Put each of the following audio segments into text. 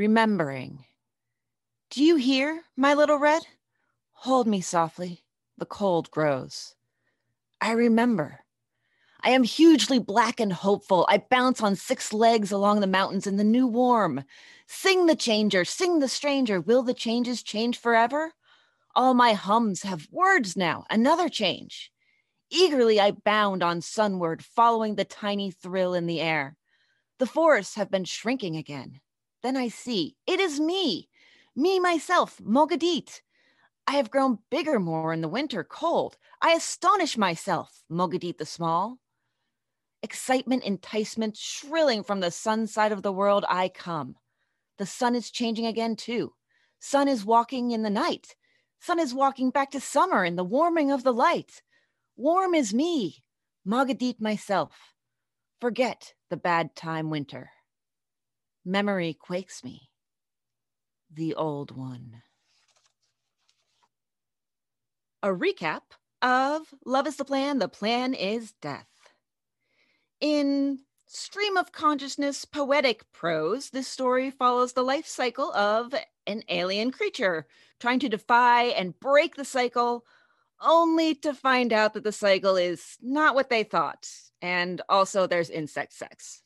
remembering. Do you hear, my little red? Hold me softly, the cold grows. I remember. I am hugely black and hopeful. I bounce on six legs along the mountains in the new warm. Sing the changer, sing the stranger. Will the changes change forever? All my hums have words now, another change. Eagerly I bound on sunward, following the tiny thrill in the air. The forests have been shrinking again. Then I see it is me, me myself, Moggadeet. I have grown bigger more in the winter cold. I astonish myself, Moggadeet the small. Excitement, enticement, shrilling from the sun side of the world, I come. The sun is changing again, too. Sun is walking in the night. Sun is walking back to summer in the warming of the light. Warm is me, Moggadeet myself. Forget the bad time winter. Memory quakes me. The old one. A recap of Love is the Plan, the Plan is Death. In stream of consciousness poetic prose, this story follows the life cycle of an alien creature trying to defy and break the cycle, only to find out that the cycle is not what they thought. And also, there's insect sex.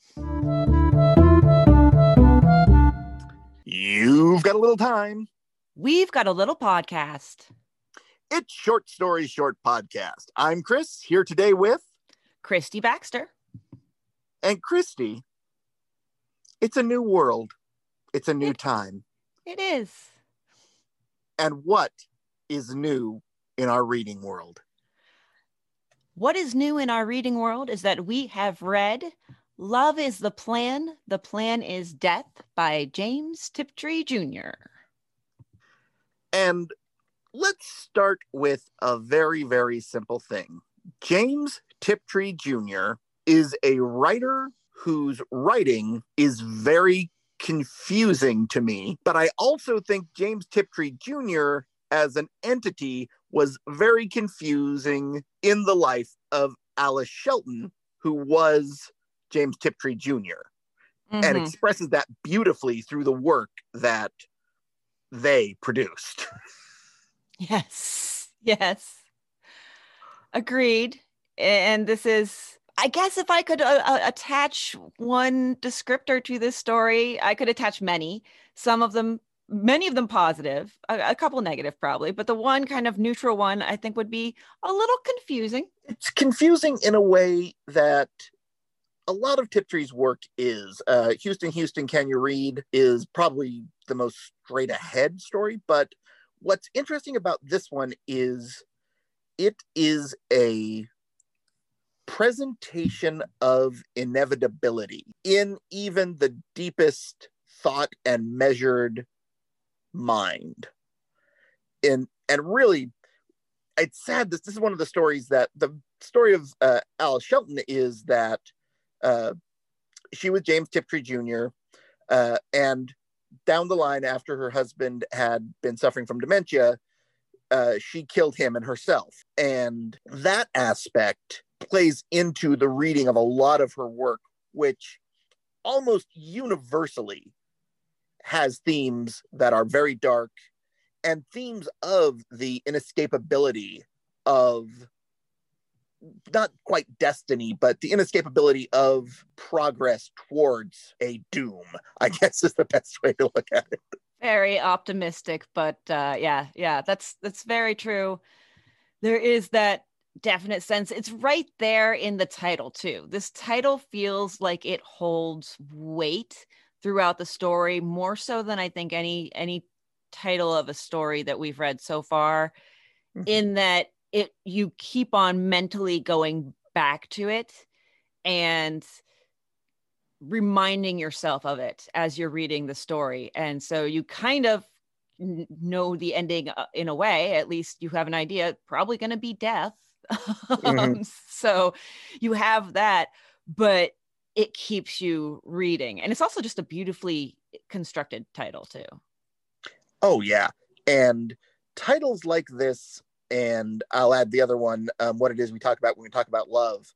You've got a little time. We've got a little podcast. It's Short Story Short Podcast. I'm Chris, here today with Christy Baxter. And Christy, it's a new world. It's a new it, time. It is. And what is new in our reading world? What is new in our reading world is that we have read Love is the Plan, The Plan is Death by James Tiptree Jr. And let's start with a very, very simple thing. James Tiptree Jr. is a writer whose writing is very confusing to me, but I also think James Tiptree Jr. as an entity was very confusing in the life of Alice Sheldon, who was James Tiptree junior mm-hmm. and expresses that beautifully through the work that they produced. Yes. Yes. Agreed. And this is, I guess, if I could uh, uh, attach one descriptor to this story, I could attach many. Some of them, many of them positive, a, a couple negative probably, but the one kind of neutral one I think would be a little confusing. It's confusing in a way that a lot of Tiptree's work is. Uh, Houston, Houston, Can You Read is probably the most straight ahead story, but what's interesting about this one is it is a presentation of inevitability in even the deepest thought and measured mind. And and really, it's sad. This this is one of the stories that the story of uh, Alice Sheldon is that uh, she was James Tiptree Jr. Uh, and down the line after her husband had been suffering from dementia uh, she killed him and herself and that aspect plays into the reading of a lot of her work which almost universally has themes that are very dark and themes of the inescapability of not quite destiny, but the inescapability of progress towards a doom, I guess is the best way to look at it. Very optimistic, but uh, yeah, yeah, that's that's very true. There is that definite sense. It's right there in the title too. This title feels like it holds weight throughout the story more so than I think any any title of a story that we've read so far. Mm-hmm. In that it you keep on mentally going back to it and reminding yourself of it as you're reading the story. And so you kind of know the ending uh, in a way at least you have an idea probably going to be death. Mm-hmm. um, so you have that but it keeps you reading. And it's also just a beautifully constructed title too. Oh yeah. And titles like this and I'll add the other one, um, what it is we talk about when we talk about love.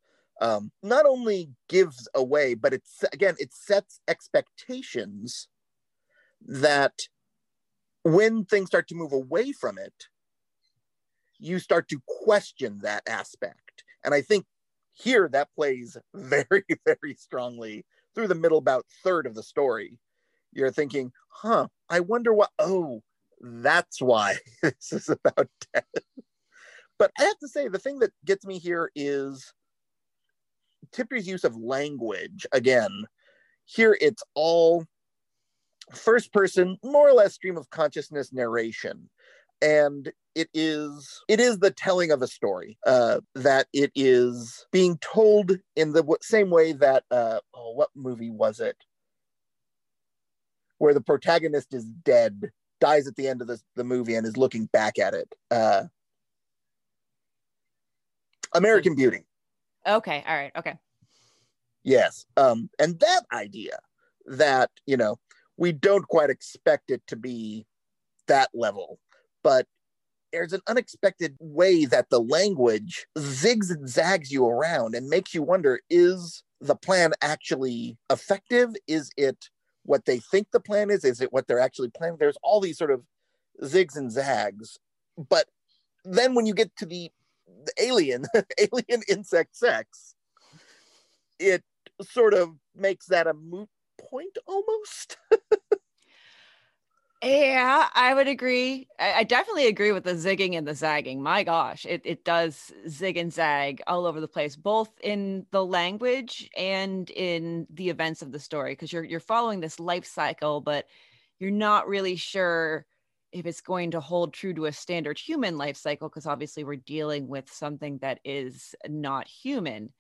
Um, not only gives away, but it's again, it sets expectations that when things start to move away from it, you start to question that aspect. And I think here that plays very, very strongly through the middle about third of the story. You're thinking, huh, I wonder what, oh, that's why this is about death. But I have to say, the thing that gets me here is Tiptree's use of language. Again, here it's all first person, more or less stream of consciousness narration. And it is it is the telling of a story uh, that it is being told in the same way that uh, oh, what movie was it where the protagonist is dead dies at the end of the, the movie and is looking back at it. Uh, american beauty. Okay all right okay. Yes um, and that idea that you know we don't quite expect it to be that level but there's an unexpected way that the language zigs and zags you around and makes you wonder is the plan actually effective? Is it what they think the plan is? Is it what they're actually planning? There's all these sort of zigs and zags. But then when you get to the, the alien, alien insect sex, it sort of makes that a moot point almost. Yeah, I would agree. I, definitely agree with the zigging and the zagging. My gosh, it, it does zig and zag all over the place, both in the language and in the events of the story. Because you're you're following this life cycle, but you're not really sure if it's going to hold true to a standard human life cycle, because obviously we're dealing with something that is not human.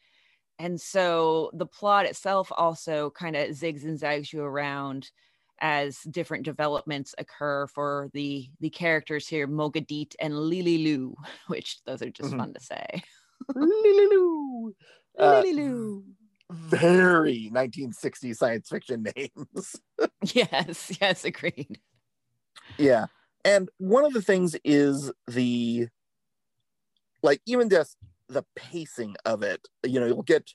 And so the plot itself also kind of zigs and zags you around as different developments occur for the the characters here, Moggadeet and Lilliloo, which those are just mm-hmm. fun to say. Lilliloo. Uh, Lilliloo. Very 1960s science fiction names. yes, yes, agreed. Yeah. And one of the things is the like even just the pacing of it. You know, you'll get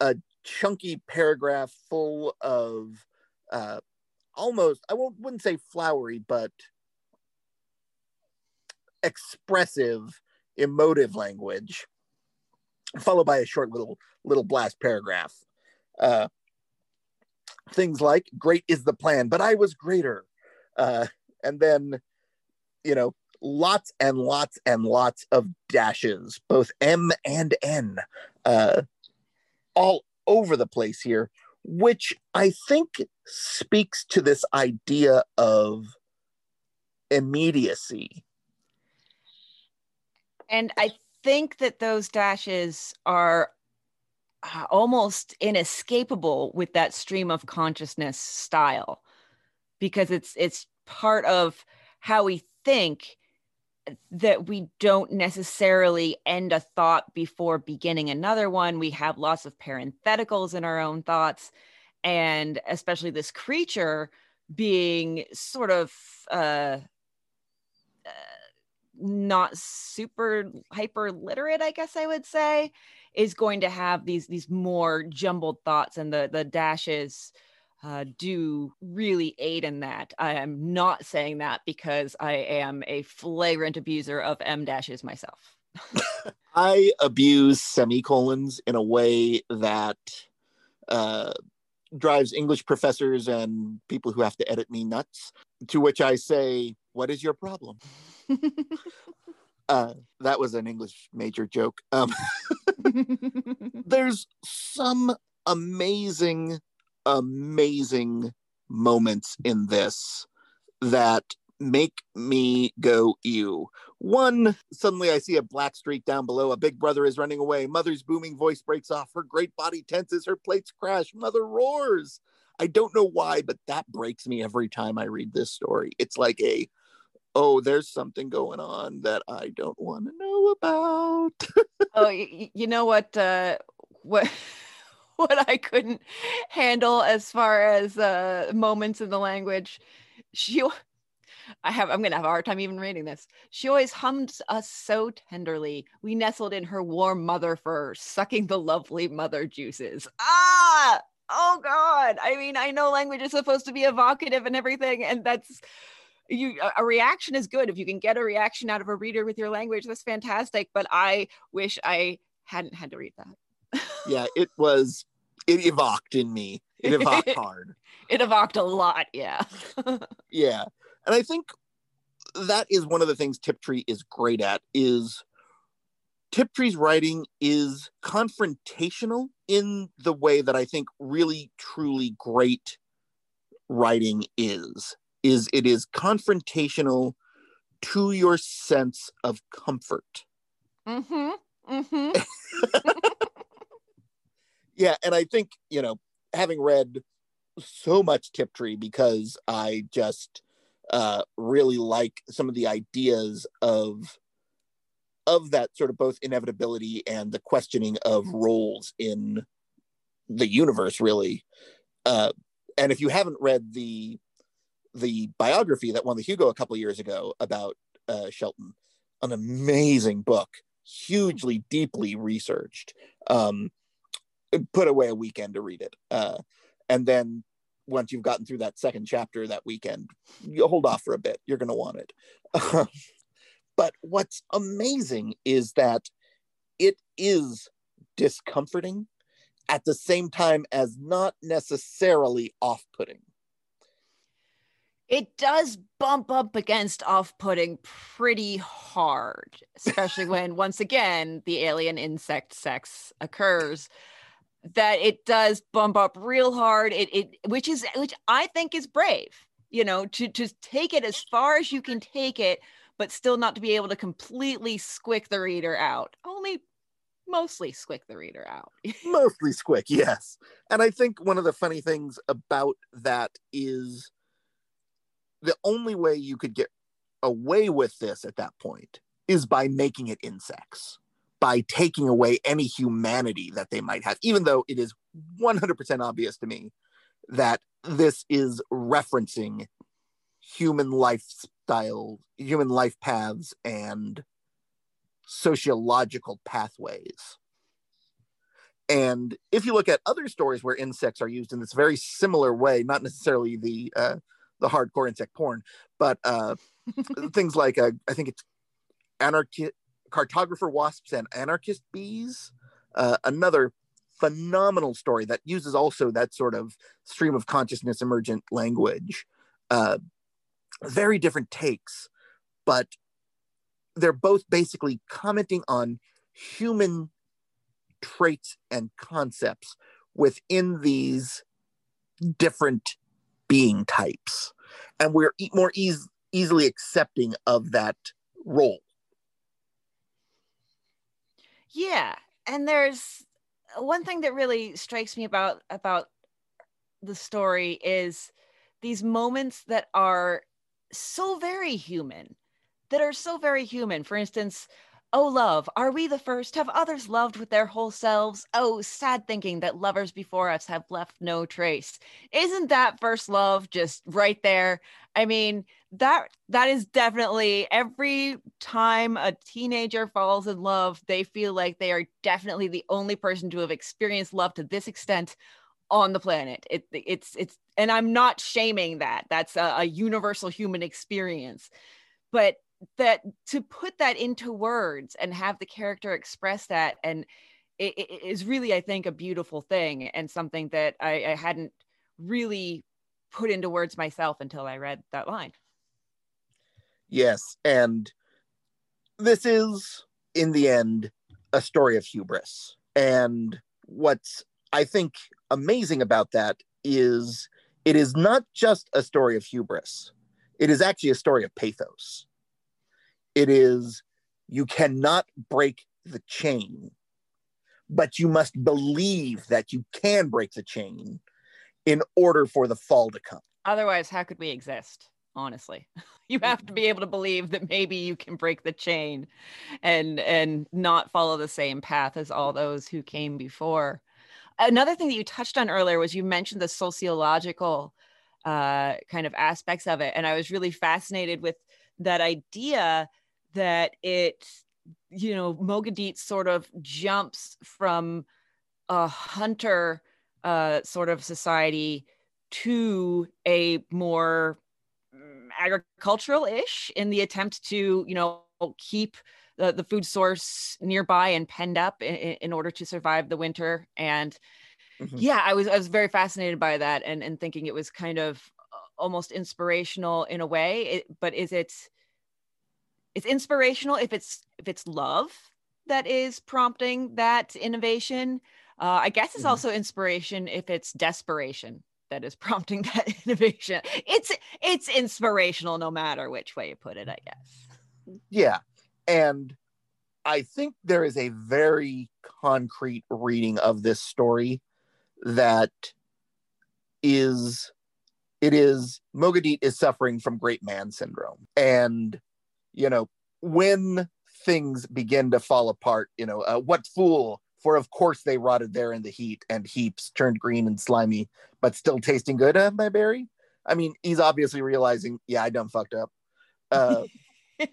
a chunky paragraph full of uh, almost I won't wouldn't say flowery, but expressive, emotive language, followed by a short little little blast paragraph. Uh, things like "Great is the plan, but I was greater," uh, and then you know lots and lots and lots of dashes, both M and N, uh, all over the place here, which I think speaks to this idea of immediacy. And I think that those dashes are uh, almost inescapable with that stream of consciousness style because it's it's part of how we think that we don't necessarily end a thought before beginning another one. We have lots of parentheticals in our own thoughts. And especially this creature being sort of uh, uh, not super hyper literate, I guess I would say, is going to have these these more jumbled thoughts and the the dashes uh, do really aid in that. I am not saying that because I am a flagrant abuser of M dashes myself. I abuse semicolons in a way that uh, drives English professors and people who have to edit me nuts. To which I say, What is your problem? uh, that was an English major joke. Um, there's some amazing amazing moments in this that make me go ew. One, suddenly I see a black streak down below. A big brother is running away. Mother's booming voice breaks off. Her great body tenses. Her plates crash. Mother roars. I don't know why, but that breaks me every time I read this story. It's like a, oh, there's something going on that I don't want to know about. oh, you, you know what? Uh, what? what I couldn't handle as far as uh, moments in the language. She, I have, I'm gonna have a hard time even reading this. She always hummed us so tenderly. We nestled in her warm mother fur, sucking the lovely mother juices. Ah, oh god i mean i know language is supposed to be evocative and everything and that's you a reaction is good if you can get a reaction out of a reader with your language that's fantastic but i wish i hadn't had to read that yeah it was it evoked in me it evoked hard it evoked a lot yeah yeah and i think that is one of the things tiptree is great at is tiptree's writing is confrontational in the way that i think really truly great writing is is it is confrontational to your sense of comfort. Mm-hmm. Mm-hmm. yeah, and I think, you know, having read so much Tiptree because I just uh, really like some of the ideas of of that sort of both inevitability and the questioning of roles in the universe, really. Uh, and if you haven't read the the biography that won the Hugo a couple years ago about uh, Sheldon, an amazing book, hugely deeply researched. Um, put away a weekend to read it, uh, and then once you've gotten through that second chapter that weekend, you hold off for a bit. You're going to want it. but what's amazing is that it is discomforting at the same time as not necessarily off-putting it does bump up against off-putting pretty hard especially when once again the alien insect sex occurs that it does bump up real hard. It, it which is which i think is brave you know to to take it as far as you can take it but still not to be able to completely squick the reader out. Only mostly squick the reader out. Mostly squick yes. And i think one of the funny things about that is the only way you could get away with this at that point is by making it insects, by taking away any humanity that they might have, even though it is 100% obvious to me that this is referencing human lifestyle, human life paths, and sociological pathways. And if you look at other stories where insects are used in this very similar way, not necessarily the uh, the hardcore insect porn, but uh, things like uh, I think it's anarchy cartographer wasps and anarchist bees. Uh, another phenomenal story that uses also that sort of stream of consciousness emergent language. Uh, very different takes, but they're both basically commenting on human traits and concepts within these different being types and we're more eas- easily accepting of that role yeah and there's uh, one thing that really strikes me about about the story is these moments that are so very human that are so very human. For instance Oh, love, are we the first? Have others loved with their whole selves? Oh, sad thinking that lovers before us have left no trace. Isn't that first love just right there? I mean, that that is definitely every time a teenager falls in love, they feel like they are definitely the only person to have experienced love to this extent on the planet. It, it's it's and I'm not shaming that. That's a, a universal human experience. But that to put that into words and have the character express that and it, it is really i think a beautiful thing and something that I, I hadn't really put into words myself until i read that line. Yes and this is in the end a story of hubris. And what's i think amazing about that is it is not just a story of hubris. It is actually a story of pathos it is you cannot break the chain, but you must believe that you can break the chain in order for the fall to come. Otherwise, how could we exist? Honestly, you have to be able to believe that maybe you can break the chain and and not follow the same path as all those who came before. Another thing that you touched on earlier was you mentioned the sociological uh, kind of aspects of it, and I was really fascinated with that idea that it you know Moggadeet sort of jumps from a hunter uh, sort of society to a more mm, agricultural ish in the attempt to, you know, keep the, the food source nearby and penned up in, in order to survive the winter. And mm-hmm. yeah, I was I was very fascinated by that and, and thinking it was kind of uh, almost inspirational in a way. It, but is it it's inspirational if it's if it's love that is prompting that innovation. Uh, I guess it's mm-hmm. also inspiration if it's desperation that is prompting that innovation. It's it's inspirational no matter which way you put it, I guess. Yeah. And I think there is a very concrete reading of this story that is it is Moggadeet is suffering from great man syndrome. And you know, when things begin to fall apart, you know, uh, what fool for of course they rotted there in the heat and heaps turned green and slimy, but still tasting good, uh, my berry. I mean, he's obviously realizing, yeah, I done fucked up. Uh,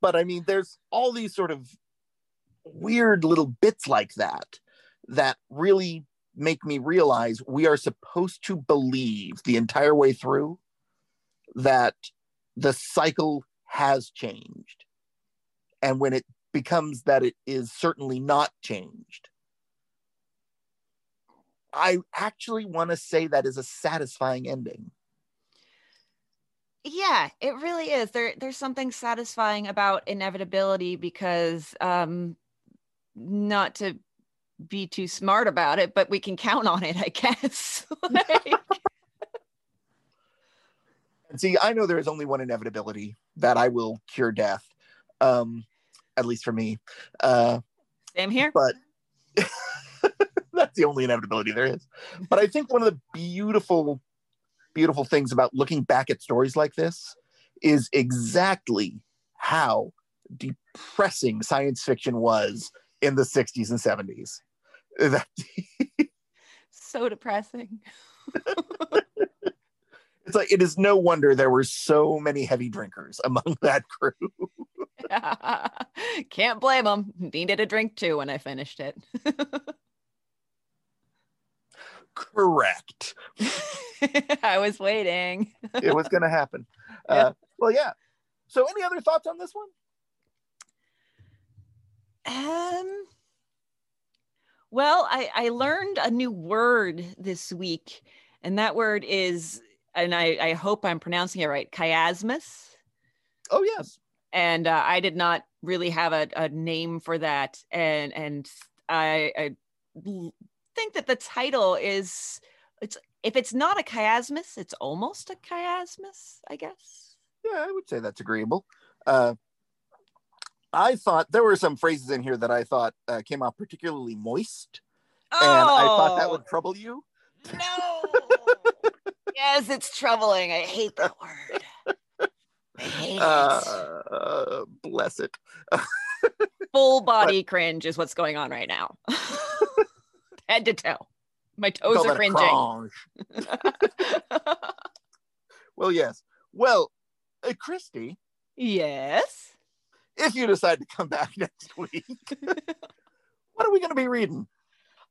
but I mean, there's all these sort of weird little bits like that that really make me realize we are supposed to believe the entire way through that the cycle has changed. And when it becomes that it is certainly not changed, I actually want to say that is a satisfying ending. Yeah, it really is. There there's something satisfying about inevitability because um not to be too smart about it, but we can count on it, I guess. like... and see, I know there is only one inevitability that I will cure death. Um, at least for me. Uh same here. But that's the only inevitability there is. But I think one of the beautiful beautiful things about looking back at stories like this is exactly how depressing science fiction was in the 60s and 70s. so depressing. it's like it is no wonder there were so many heavy drinkers among that crew. Can't blame them. Needed a drink too when I finished it. Correct. I was waiting. it was going to happen. Uh, well, yeah. So, any other thoughts on this one? Um. Well, I, I learned a new word this week, and that word is, and I, I hope I'm pronouncing it right, chiasmus. Oh yes. And uh, I did not really have a, a name for that, and and I, I think that the title is it's if it's not a chiasmus, it's almost a chiasmus, I guess. Yeah, I would say that's agreeable. Uh, I thought there were some phrases in here that I thought uh, came out particularly moist, oh, and I thought that would oh. trouble you. No. Yes, it's troubling. I hate that word. I hate uh, it. Uh, bless it. Full body but, cringe is what's going on right now head to toe. My toes are cringing. well, yes. Well, uh, Christy. Yes. If you decide to come back next week, what are we going to be reading?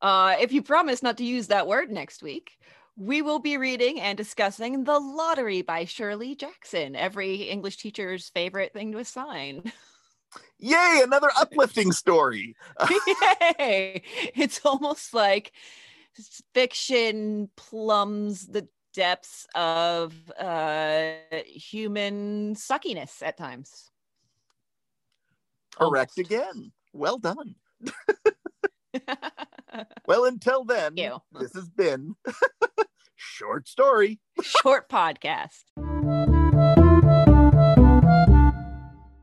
Uh, if you promise not to use that word next week, we will be reading and discussing The Lottery by Shirley Jackson, every English teacher's favorite thing to assign. Yay, another uplifting story. Yay. It's almost like fiction plumbs the depths of uh, human suckiness at times. Correct almost. again. Well done. well, until then, this has been Short Story. Short Podcast.